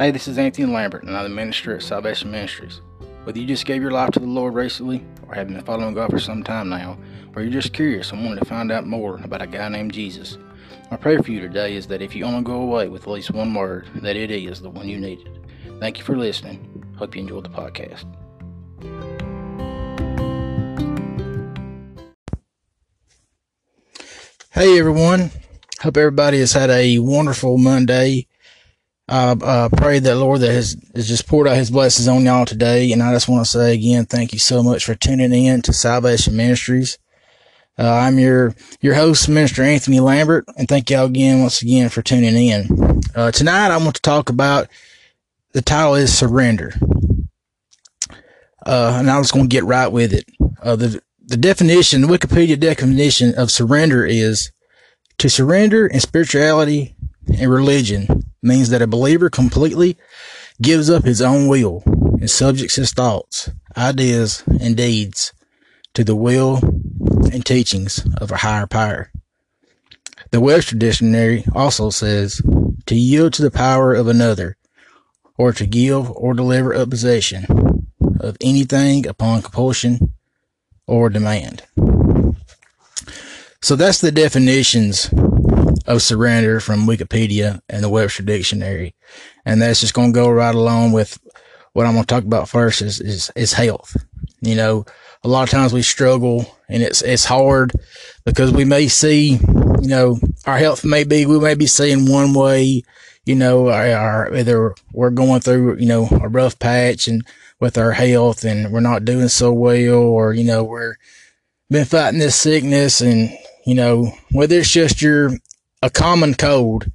Hey, this is Anthony Lambert, and I'm the minister at Salvation Ministries. Whether you just gave your life to the Lord recently, or have been following God for some time now, or you're just curious and wanting to find out more about a guy named Jesus, my prayer for you today is that if you only go away with at least one word, that it is the one you needed. Thank you for listening. Hope you enjoyed the podcast. Hey everyone. Hope everybody has had a wonderful Monday. I uh, pray that Lord that has, has just poured out His blessings on y'all today, and I just want to say again, thank you so much for tuning in to Salvation Ministries. Uh, I'm your your host, Minister Anthony Lambert, and thank y'all again once again for tuning in. Uh, tonight, I want to talk about the title is surrender, uh, and I'm just going to get right with it. Uh, the the definition, the Wikipedia definition of surrender is to surrender in spirituality and religion means that a believer completely gives up his own will and subjects his thoughts, ideas, and deeds to the will and teachings of a higher power. The Webster Dictionary also says to yield to the power of another, or to give or deliver up possession of anything upon compulsion or demand. So that's the definitions of surrender from Wikipedia and the Webster Dictionary. And that's just going to go right along with what I'm going to talk about first is, is, is health. You know, a lot of times we struggle and it's, it's hard because we may see, you know, our health may be, we may be seeing one way, you know, our, either we're going through, you know, a rough patch and with our health and we're not doing so well or, you know, we're been fighting this sickness and, you know, whether it's just your a common cold,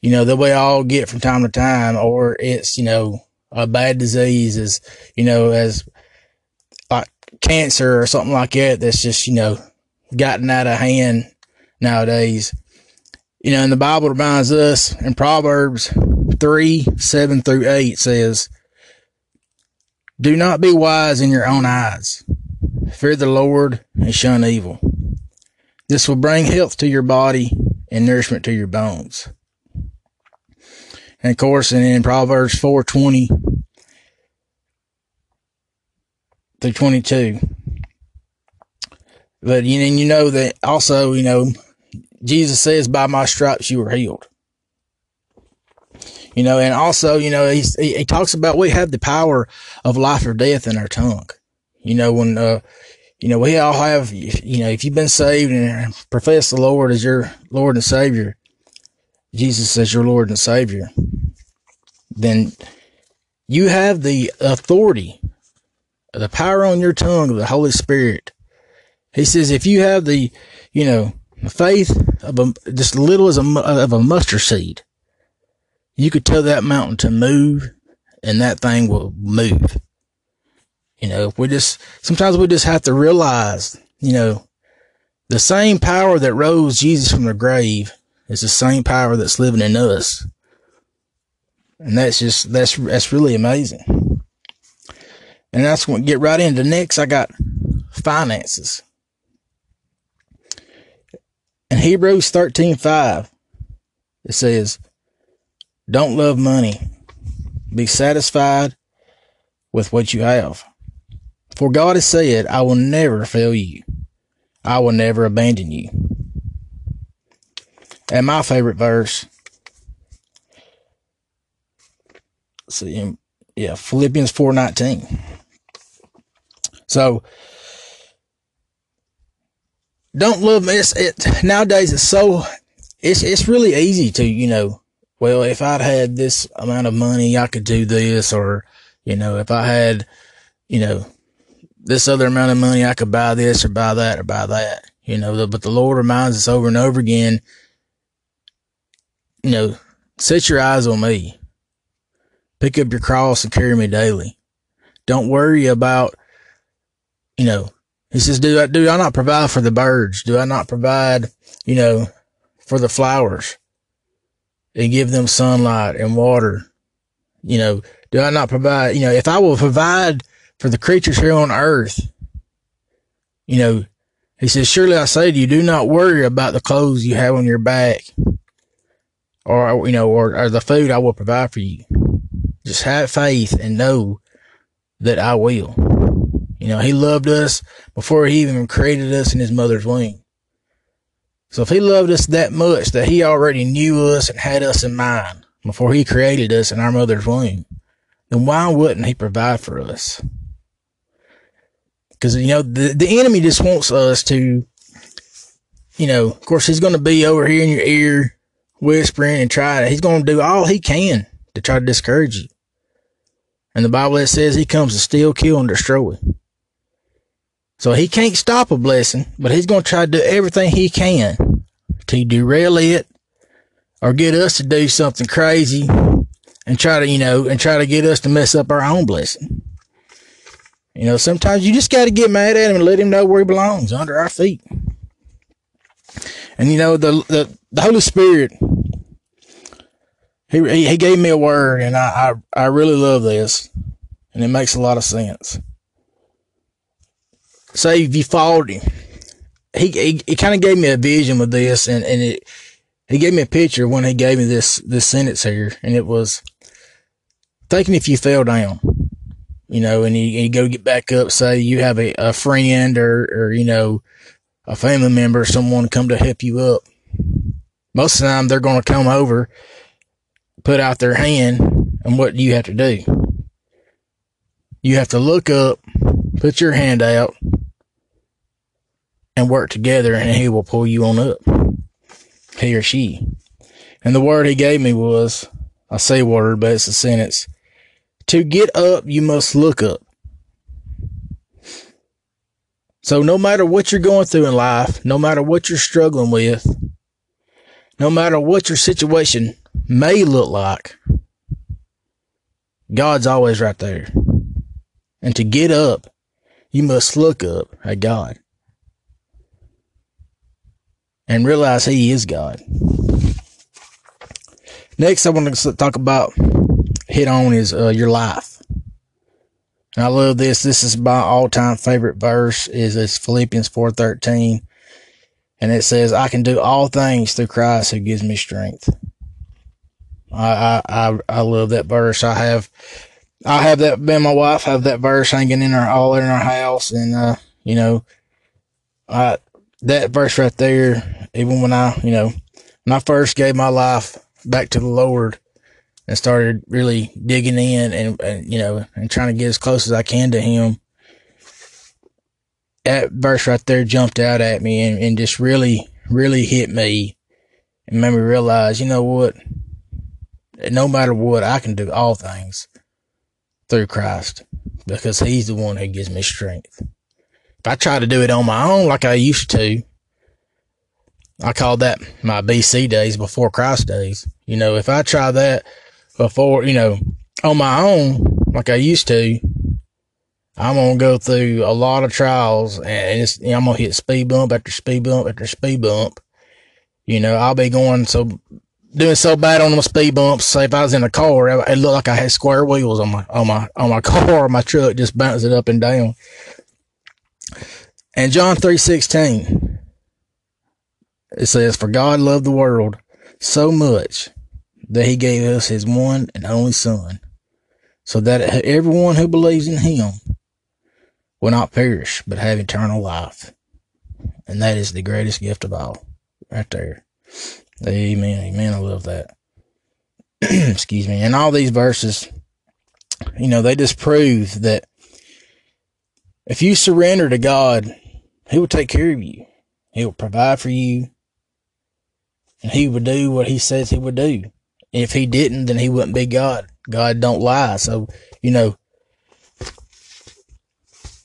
you know, that we all get from time to time, or it's, you know, a bad disease is, you know, as like cancer or something like that that's just, you know, gotten out of hand nowadays. You know, and the Bible reminds us in Proverbs 3 7 through 8 says, Do not be wise in your own eyes. Fear the Lord and shun evil. This will bring health to your body and nourishment to your bones. And of course, and in Proverbs 4:20 through 22. But you know, you know that also, you know, Jesus says, "By my stripes you were healed." You know, and also, you know, he, he talks about we have the power of life or death in our tongue. You know, when uh, you know, we all have, you know, if you've been saved and profess the Lord as your Lord and Savior, Jesus as your Lord and Savior, then you have the authority, the power on your tongue of the Holy Spirit. He says, if you have the, you know, faith of a, just little as a, of a mustard seed, you could tell that mountain to move and that thing will move. You know, we just, sometimes we just have to realize, you know, the same power that rose Jesus from the grave is the same power that's living in us. And that's just, that's, that's really amazing. And that's what get right into next. I got finances. In Hebrews 13, 5, it says, don't love money. Be satisfied with what you have. For God has said, I will never fail you. I will never abandon you. And my favorite verse, see, yeah, Philippians 4.19. So, don't love it's it nowadays it's so it's it's really easy to you know well if i'd had this amount of money i could do this or you know if i had you know this other amount of money, I could buy this or buy that or buy that. You know, but the Lord reminds us over and over again, you know, set your eyes on me. Pick up your cross and carry me daily. Don't worry about, you know, he says, do I, do I not provide for the birds? Do I not provide, you know, for the flowers and give them sunlight and water? You know, do I not provide, you know, if I will provide for the creatures here on earth. You know, he says, Surely I say to you, do not worry about the clothes you have on your back or, you know, or, or the food I will provide for you. Just have faith and know that I will. You know, he loved us before he even created us in his mother's womb. So if he loved us that much that he already knew us and had us in mind before he created us in our mother's womb, then why wouldn't he provide for us? Because, you know, the, the enemy just wants us to, you know, of course, he's going to be over here in your ear whispering and trying. To, he's going to do all he can to try to discourage you. And the Bible says he comes to steal, kill, and destroy. So he can't stop a blessing, but he's going to try to do everything he can to derail it or get us to do something crazy and try to, you know, and try to get us to mess up our own blessing. You know, sometimes you just got to get mad at him and let him know where he belongs under our feet. And you know, the the, the Holy Spirit, he, he gave me a word, and I, I I really love this, and it makes a lot of sense. Say if you followed him, he he, he kind of gave me a vision with this, and and it he gave me a picture when he gave me this this sentence here, and it was thinking if you fell down you know, and you, you go get back up, say you have a, a friend or, or, you know, a family member, someone come to help you up. Most of the time they're going to come over, put out their hand, and what do you have to do? You have to look up, put your hand out, and work together, and he will pull you on up. He or she. And the word he gave me was, I say word, but it's a sentence to get up, you must look up. So no matter what you're going through in life, no matter what you're struggling with, no matter what your situation may look like, God's always right there. And to get up, you must look up at God and realize He is God. Next, I want to talk about hit on is uh, your life. And I love this. This is my all-time favorite verse. Is it's Philippians four thirteen, and it says, "I can do all things through Christ who gives me strength." I I I, love that verse. I have I have that. Me and my wife have that verse hanging in our all in our house, and uh, you know, I that verse right there. Even when I you know when I first gave my life back to the Lord, and started really digging in and, and, you know and trying to get as close as I can to him. That verse right there jumped out at me and, and just really, really hit me and made me realize, you know what? No matter what, I can do all things through Christ because He's the one who gives me strength. If I try to do it on my own like I used to, I call that my BC days before Christ days. You know, if I try that before, you know, on my own, like I used to, I'm gonna go through a lot of trials and I'm gonna hit speed bump after speed bump after speed bump. You know, I'll be going so doing so bad on the speed bumps. Say if I was in a car, it looked like I had square wheels on my on my on my car my truck, just bouncing up and down. And John three sixteen, it says, "For God loved the world so much that he gave us his one and only son, so that everyone who believes in him will not perish, but have eternal life. And that is the greatest gift of all, right there. Amen. Amen. I love that. Excuse me. And all these verses, you know, they just prove that if you surrender to God, He will take care of you. He will provide for you. And He will do what He says He will do. If he didn't, then he wouldn't be God. God don't lie. So, you know,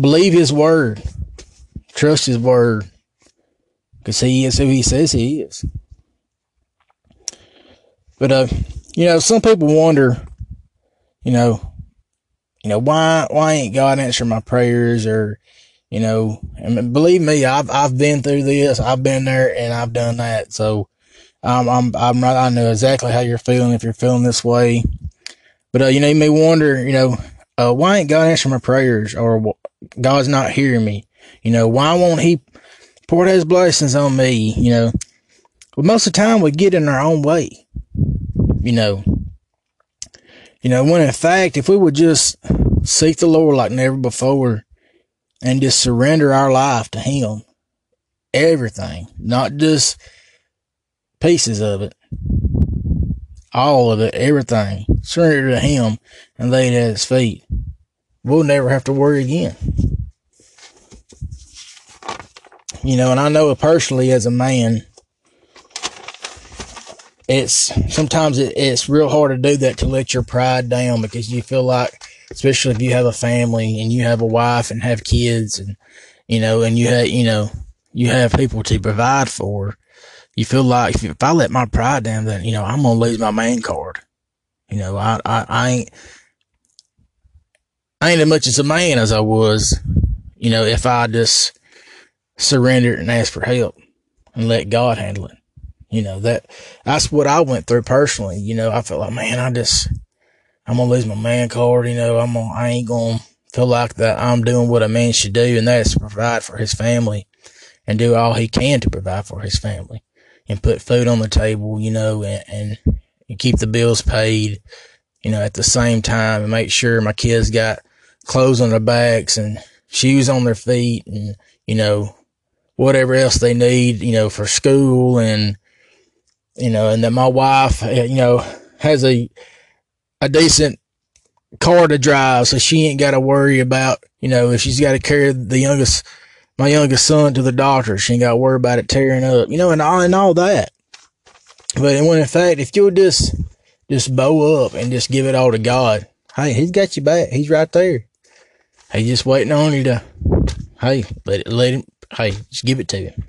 believe his word. Trust his word. Because he is who he says he is. But, uh, you know, some people wonder, you know, you know, why, why ain't God answering my prayers or, you know, and believe me, I've, I've been through this. I've been there and I've done that. So, um, I'm, I'm not, I know exactly how you're feeling if you're feeling this way. But, uh, you know, you may wonder, you know, uh, why ain't God answering my prayers or God's not hearing me? You know, why won't He pour His blessings on me? You know, well, most of the time we get in our own way. You know, You know, when in fact, if we would just seek the Lord like never before and just surrender our life to Him, everything, not just pieces of it, all of it, everything, surrender to Him and lay it at His feet, we'll never have to worry again. You know, and I know personally as a man, it's sometimes it, it's real hard to do that to let your pride down because you feel like, especially if you have a family and you have a wife and have kids and, you know, and you have, you know, you have people to provide for. You feel like if, if I let my pride down, then, you know, I'm going to lose my man card. You know, I, I, I ain't, I ain't as much as a man as I was, you know, if I just surrendered and asked for help and let God handle it. You know, that, that's what I went through personally. You know, I felt like, man, I just, I'm going to lose my man card. You know, I'm going to, I ain't going to feel like that I'm doing what a man should do. And that is to provide for his family and do all he can to provide for his family and put food on the table, you know, and, and, keep the bills paid, you know, at the same time and make sure my kids got clothes on their backs and shoes on their feet and, you know, whatever else they need, you know, for school and, you know, and that my wife, uh, you know, has a a decent car to drive, so she ain't got to worry about, you know, if she's got to carry the youngest, my youngest son to the doctor, she ain't got to worry about it tearing up, you know, and all and all that. But when in fact, if you'll just just bow up and just give it all to God, hey, He's got you back. He's right there. He's just waiting on you to, hey, let it, let him, hey, just give it to him.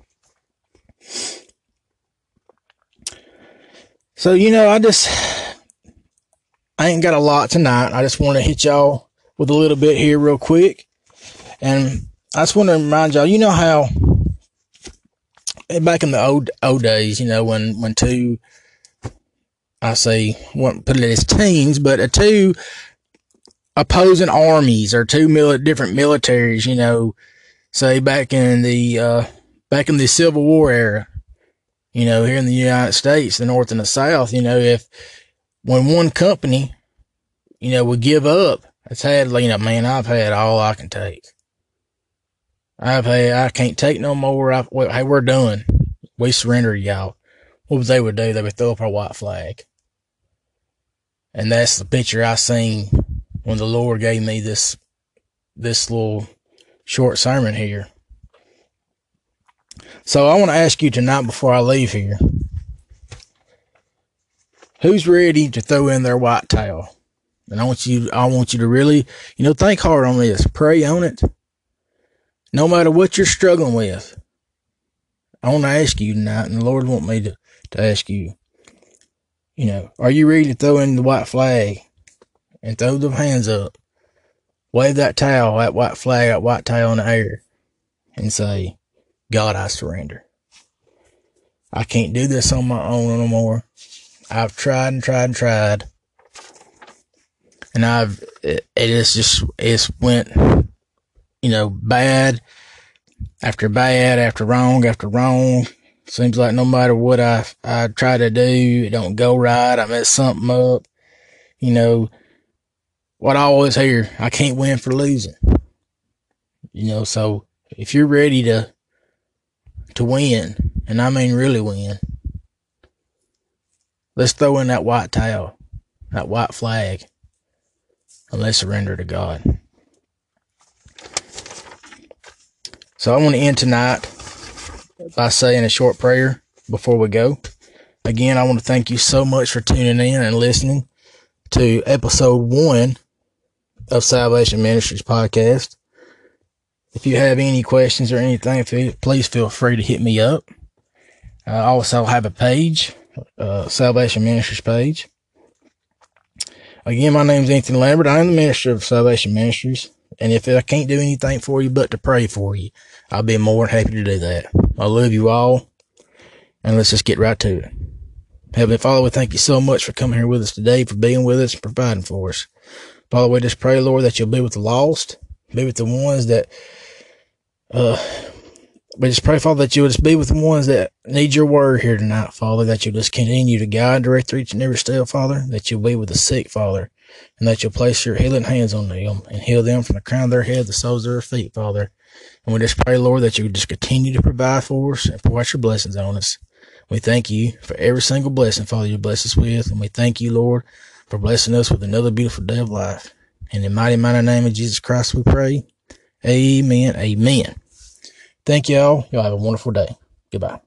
So, you know, I just, I ain't got a lot tonight. I just want to hit y'all with a little bit here real quick. And I just want to remind y'all, you know how back in the old, old days, you know, when, when two, I say, want put it as teams, but a two opposing armies or two mil- different militaries, you know, say back in the, uh, back in the Civil War era, you know, here in the United States, the North and the South, you know, if when one company, you know, would give up, it's had, you know, man, I've had all I can take. I've had, I can't take no more. I, well, hey, we're done. We surrender, y'all. What would they would do? They would throw up our white flag. And that's the picture I seen when the Lord gave me this, this little short sermon here. So I want to ask you tonight before I leave here. Who's ready to throw in their white towel? And I want you, I want you to really, you know, think hard on this. Pray on it. No matter what you're struggling with. I want to ask you tonight, and the Lord want me to, to ask you, you know, are you ready to throw in the white flag and throw the hands up? Wave that towel, that white flag, that white towel in the air and say, God, I surrender. I can't do this on my own no more. I've tried and tried and tried. And I've, it, it is just, it's went, you know, bad after bad after wrong after wrong. Seems like no matter what I, I try to do, it don't go right. I mess something up. You know, what I always hear, I can't win for losing. You know, so if you're ready to to win, and I mean really win. Let's throw in that white towel, that white flag, and let's surrender to God. So I want to end tonight by saying a short prayer before we go. Again, I want to thank you so much for tuning in and listening to episode one of Salvation Ministries podcast. If you have any questions or anything, please feel free to hit me up. I also have a page, uh, Salvation Ministries page. Again, my name is Anthony Lambert. I am the minister of Salvation Ministries. And if I can't do anything for you but to pray for you, I'll be more than happy to do that. I love you all. And let's just get right to it. Heavenly Father, we thank you so much for coming here with us today, for being with us and providing for us. Father, we just pray, Lord, that you'll be with the lost, be with the ones that uh, we just pray, Father, that you would just be with the ones that need your word here tonight, Father, that you'll just continue to guide direct each and every step, Father, that you'll be with the sick, Father, and that you'll place your healing hands on them and heal them from the crown of their head to the soles of their feet, Father. And we just pray, Lord, that you would just continue to provide for us and pour out your blessings on us. We thank you for every single blessing, Father, you bless us with. And we thank you, Lord, for blessing us with another beautiful day of life. In the mighty, mighty name of Jesus Christ, we pray. Amen. Amen. Thank y'all. Y'all have a wonderful day. Goodbye.